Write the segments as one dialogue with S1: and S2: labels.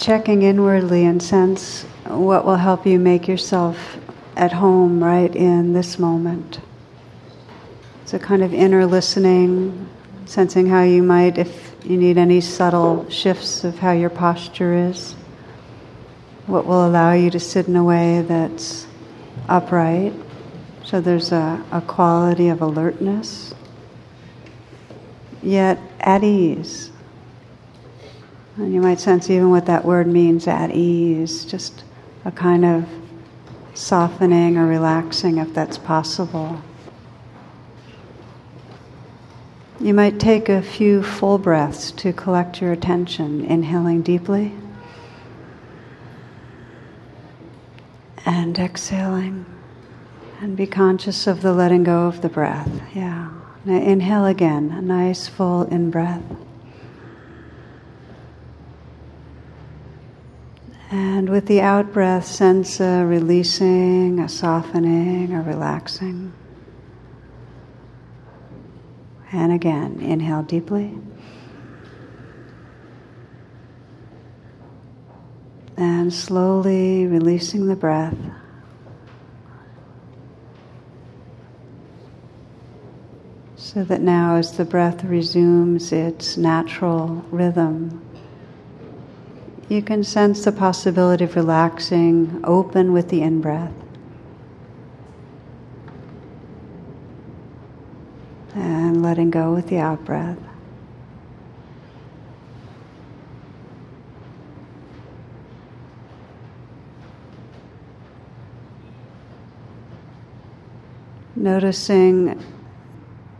S1: checking inwardly and sense what will help you make yourself at home right in this moment. It's a kind of inner listening, sensing how you might, if you need any subtle shifts of how your posture is, what will allow you to sit in a way that's upright. So there's a, a quality of alertness, yet at ease. And you might sense even what that word means at ease, just a kind of softening or relaxing if that's possible. You might take a few full breaths to collect your attention, inhaling deeply and exhaling. And be conscious of the letting go of the breath. Yeah. Now inhale again, a nice full in breath. With the out breath, sense a releasing, a softening, a relaxing. And again, inhale deeply. And slowly releasing the breath. So that now, as the breath resumes its natural rhythm, you can sense the possibility of relaxing, open with the in breath. And letting go with the out breath. Noticing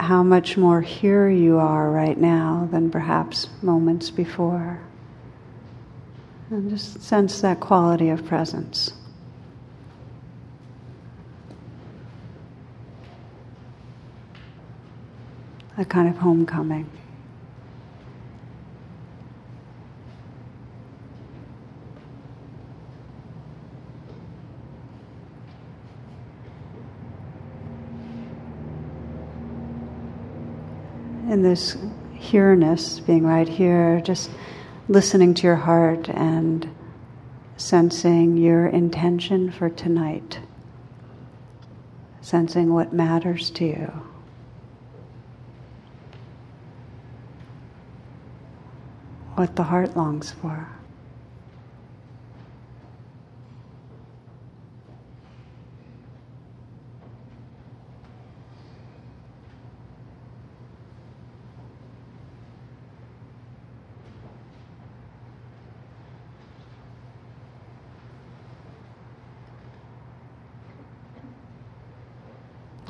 S1: how much more here you are right now than perhaps moments before. And just sense that quality of presence. A kind of homecoming. in this here-ness, being right here, just listening to your heart and sensing your intention for tonight, sensing what matters to you. What the heart longs for.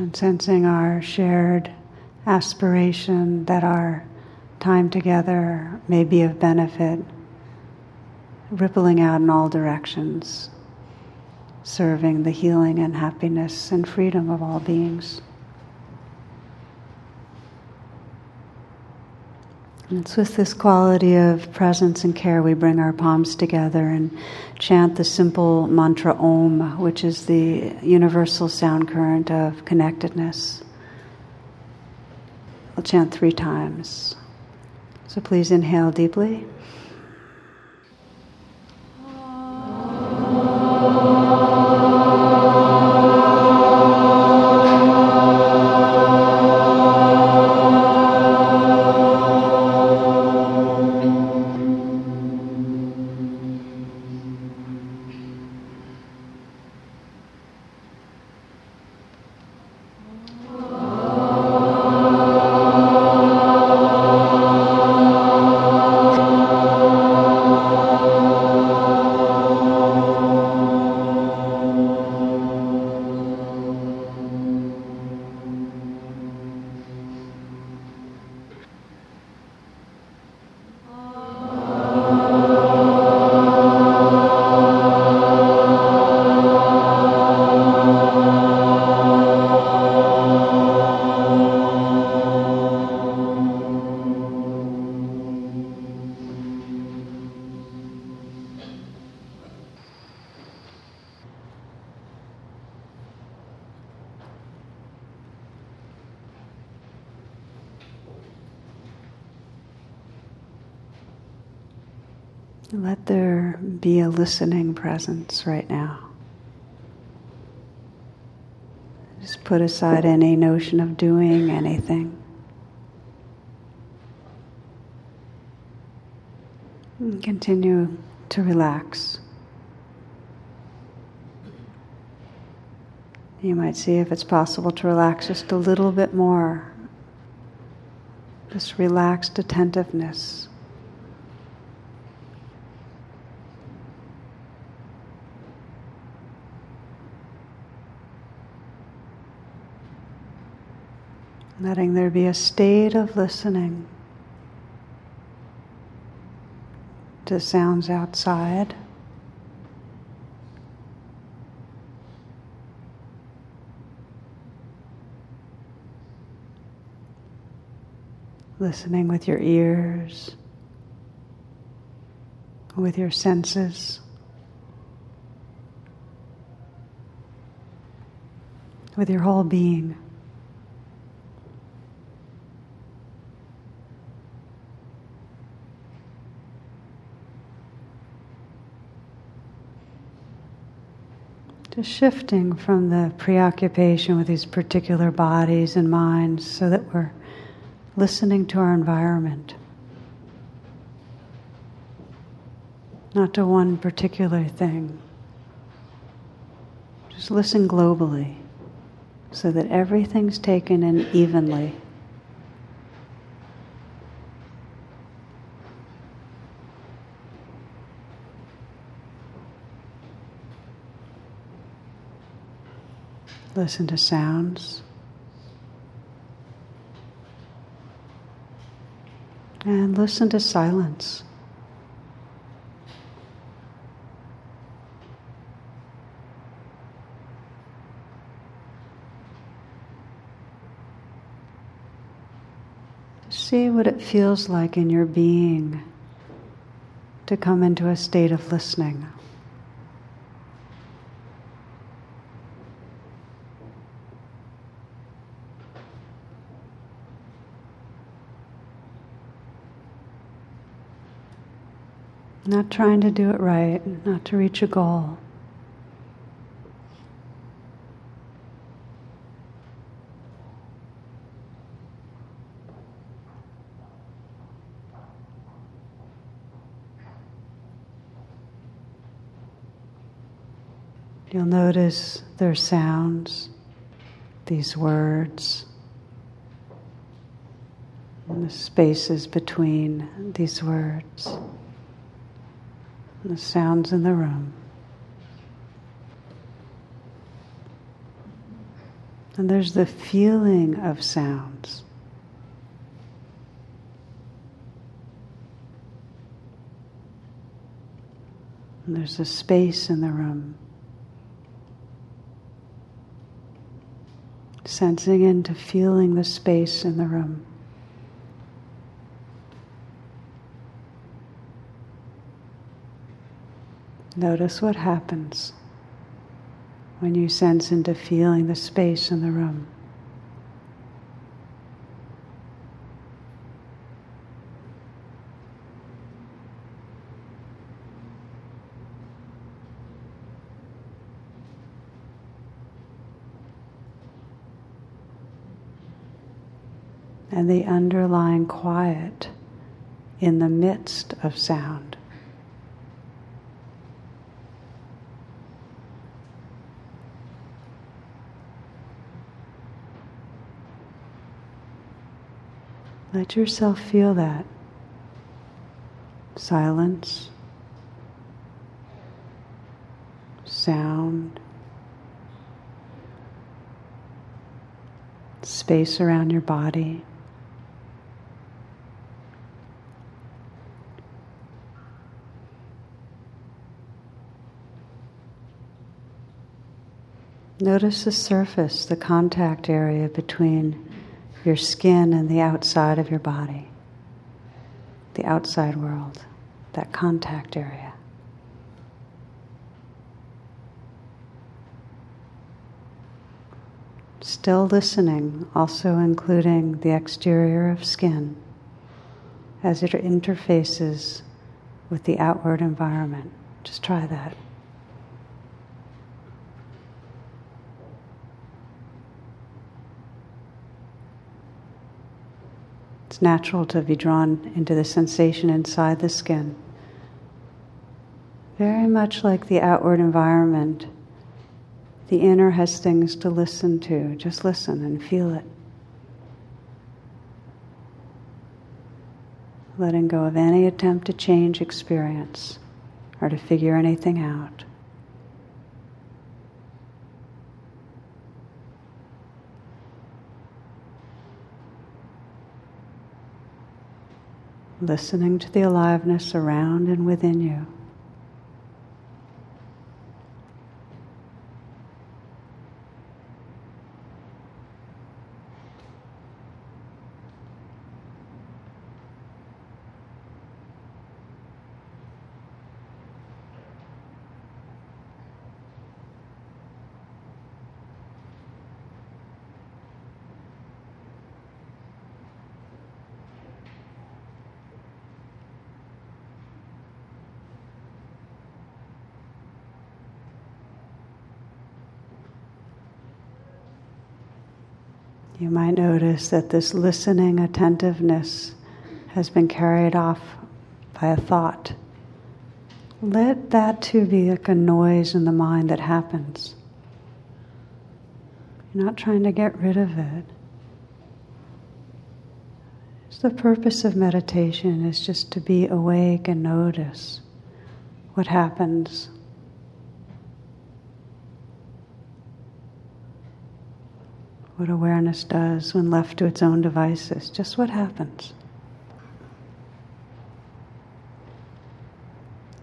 S1: And sensing our shared aspiration that our time together may be of benefit, rippling out in all directions, serving the healing and happiness and freedom of all beings. It's with this quality of presence and care we bring our palms together and chant the simple mantra Om, which is the universal sound current of connectedness. I'll chant three times. So please inhale deeply. Let there be a listening presence right now. Just put aside any notion of doing anything. And continue to relax. You might see if it's possible to relax just a little bit more. Just relaxed attentiveness. Letting there be a state of listening to sounds outside. Listening with your ears, with your senses, with your whole being. Just shifting from the preoccupation with these particular bodies and minds so that we're listening to our environment. Not to one particular thing. Just listen globally so that everything's taken in evenly. Listen to sounds. And listen to silence. See what it feels like in your being to come into a state of listening. Not trying to do it right, not to reach a goal. You'll notice their sounds, these words, and the spaces between these words the sounds in the room. And there's the feeling of sounds. And there's a space in the room. Sensing into feeling the space in the room. Notice what happens when you sense into feeling the space in the room. and the underlying quiet in the midst of sound. Let yourself feel that. Silence, sound, space around your body. Notice the surface, the contact area between your skin and the outside of your body, the outside world, that contact area. Still listening, also including the exterior of skin as it interfaces with the outward environment. Just try that. It's natural to be drawn into the sensation inside the skin. Very much like the outward environment, the inner has things to listen to. Just listen and feel it. Letting go of any attempt to change experience or to figure anything out. Listening to the aliveness around and within you. Notice that this listening attentiveness has been carried off by a thought. Let that too be like a noise in the mind that happens. You're not trying to get rid of it. It's the purpose of meditation is just to be awake and notice what happens what awareness does when left to its own devices, just what happens.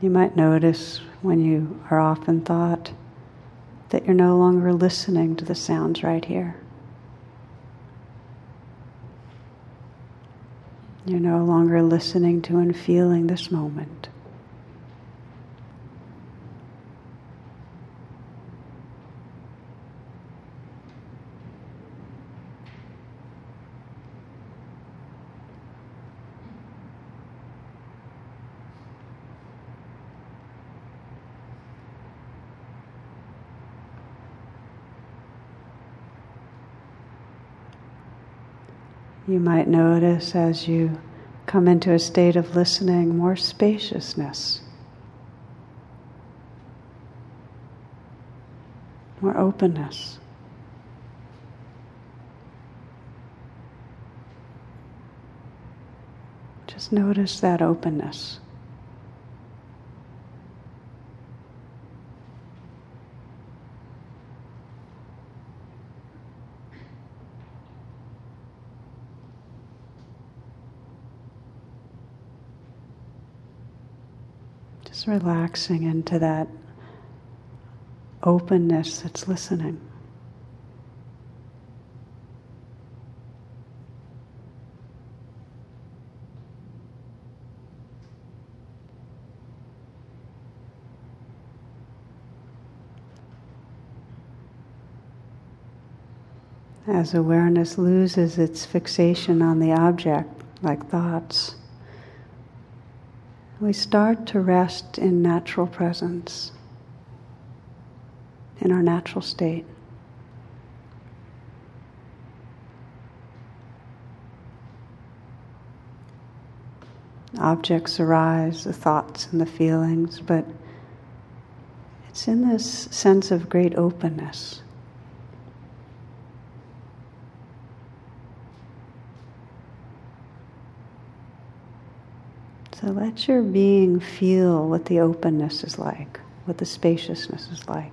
S1: You might notice when you are off in thought that you're no longer listening to the sounds right here. You're no longer listening to and feeling this moment. You might notice as you come into a state of listening more spaciousness, more openness. Just notice that openness. Just relaxing into that openness that's listening. As awareness loses its fixation on the object, like thoughts, we start to rest in natural presence, in our natural state. Objects arise, the thoughts and the feelings, but it's in this sense of great openness. So let your being feel what the openness is like, what the spaciousness is like.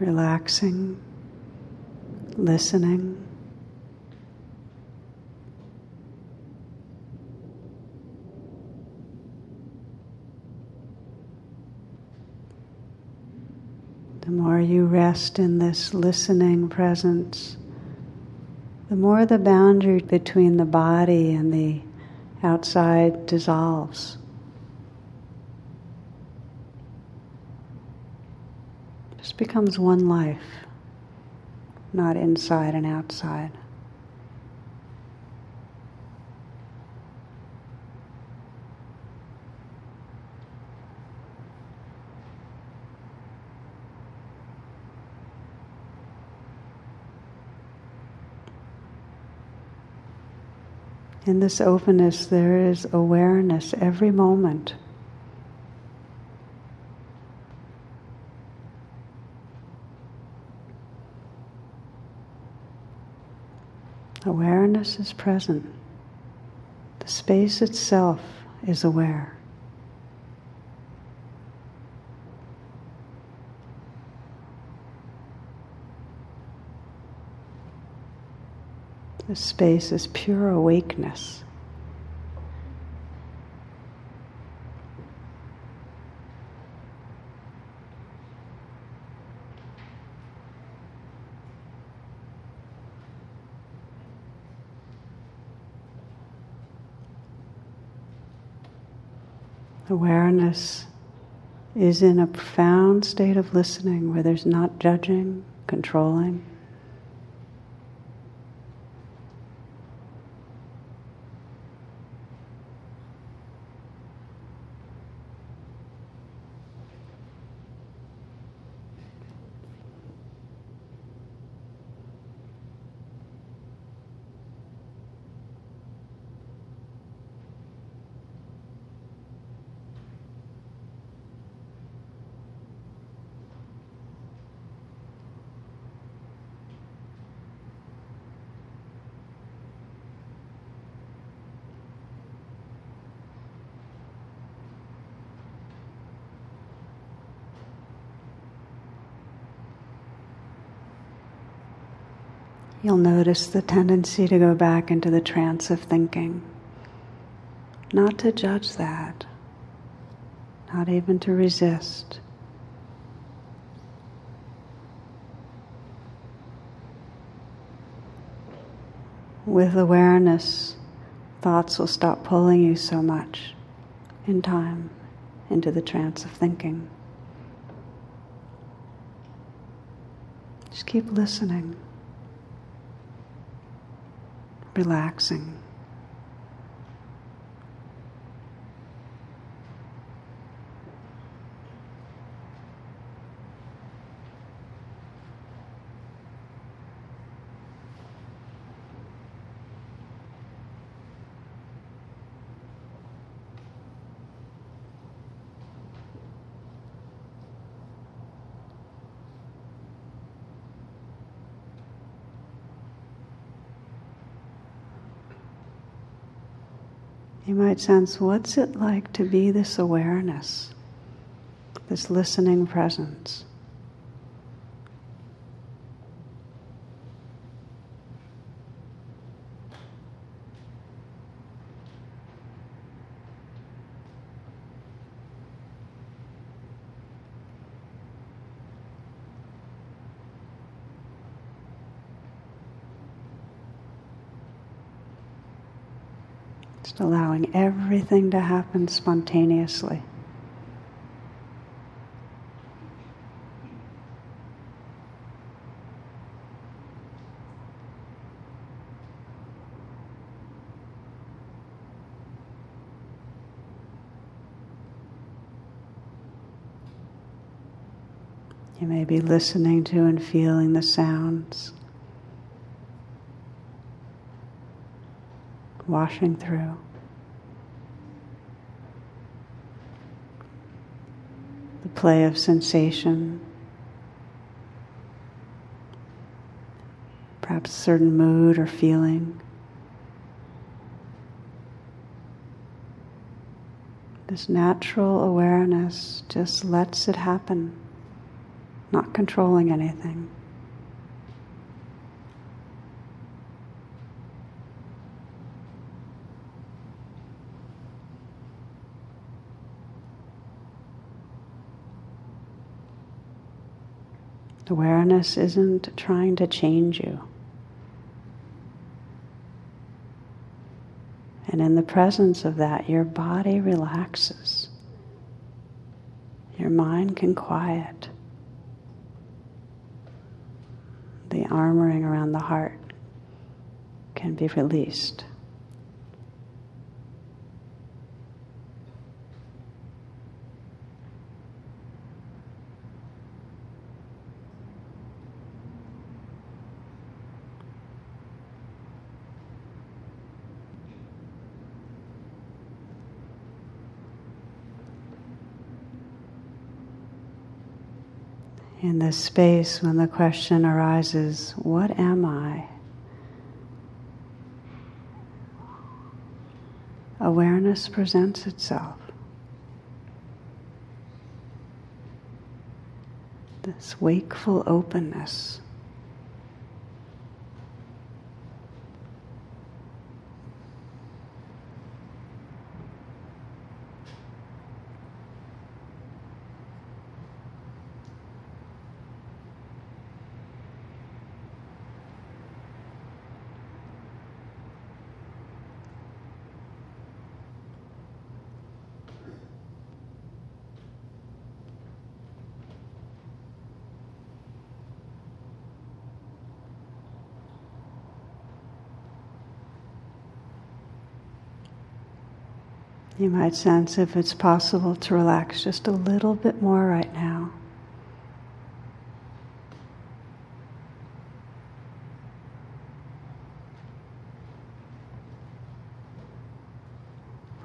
S1: Relaxing, listening. The more you rest in this listening presence, the more the boundary between the body and the outside dissolves. Becomes one life, not inside and outside. In this openness, there is awareness every moment. Awareness is present. The space itself is aware. The space is pure awakeness. Awareness is in a profound state of listening where there's not judging, controlling. You'll notice the tendency to go back into the trance of thinking. Not to judge that, not even to resist. With awareness, thoughts will stop pulling you so much in time into the trance of thinking. Just keep listening relaxing. You might sense what's it like to be this awareness, this listening presence. Just allowing everything to happen spontaneously. You may be listening to and feeling the sounds. Washing through. The play of sensation, perhaps certain mood or feeling. This natural awareness just lets it happen not controlling anything. Awareness isn't trying to change you. And in the presence of that, your body relaxes. Your mind can quiet. The armoring around the heart can be released. in this space when the question arises, What am I? Awareness presents itself. This wakeful openness. You might sense if it's possible to relax just a little bit more right now.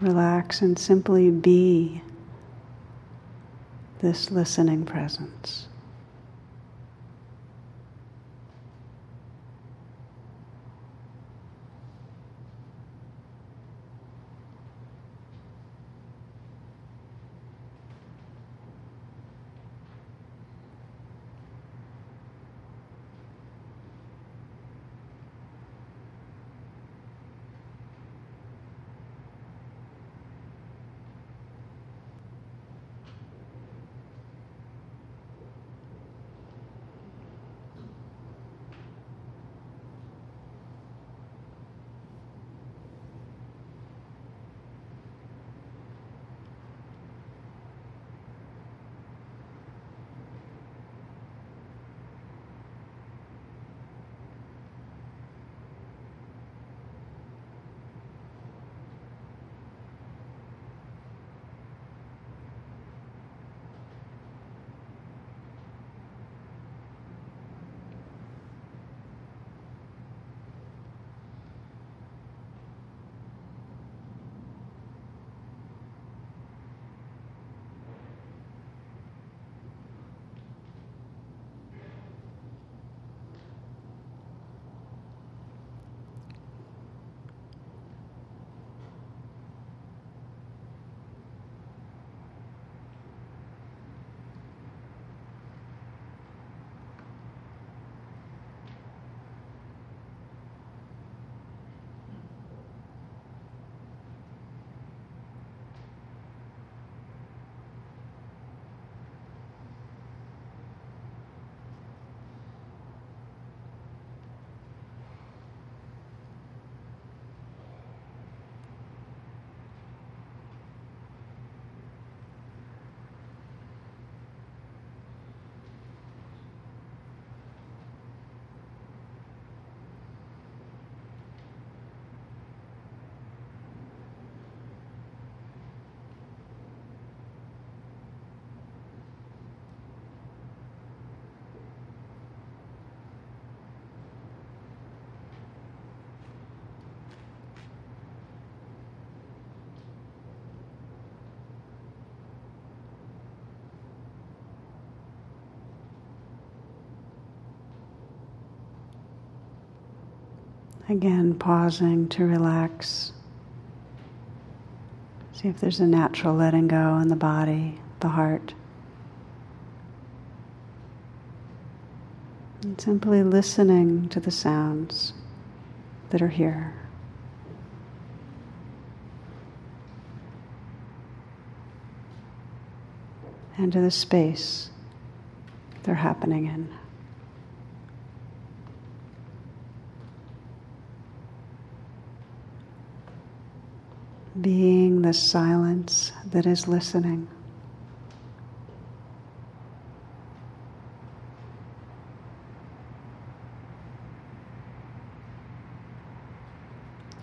S1: Relax and simply be this listening presence. Again, pausing to relax. See if there's a natural letting go in the body, the heart. And simply listening to the sounds that are here. And to the space they're happening in. Being the silence that is listening.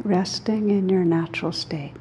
S1: resting in your natural state.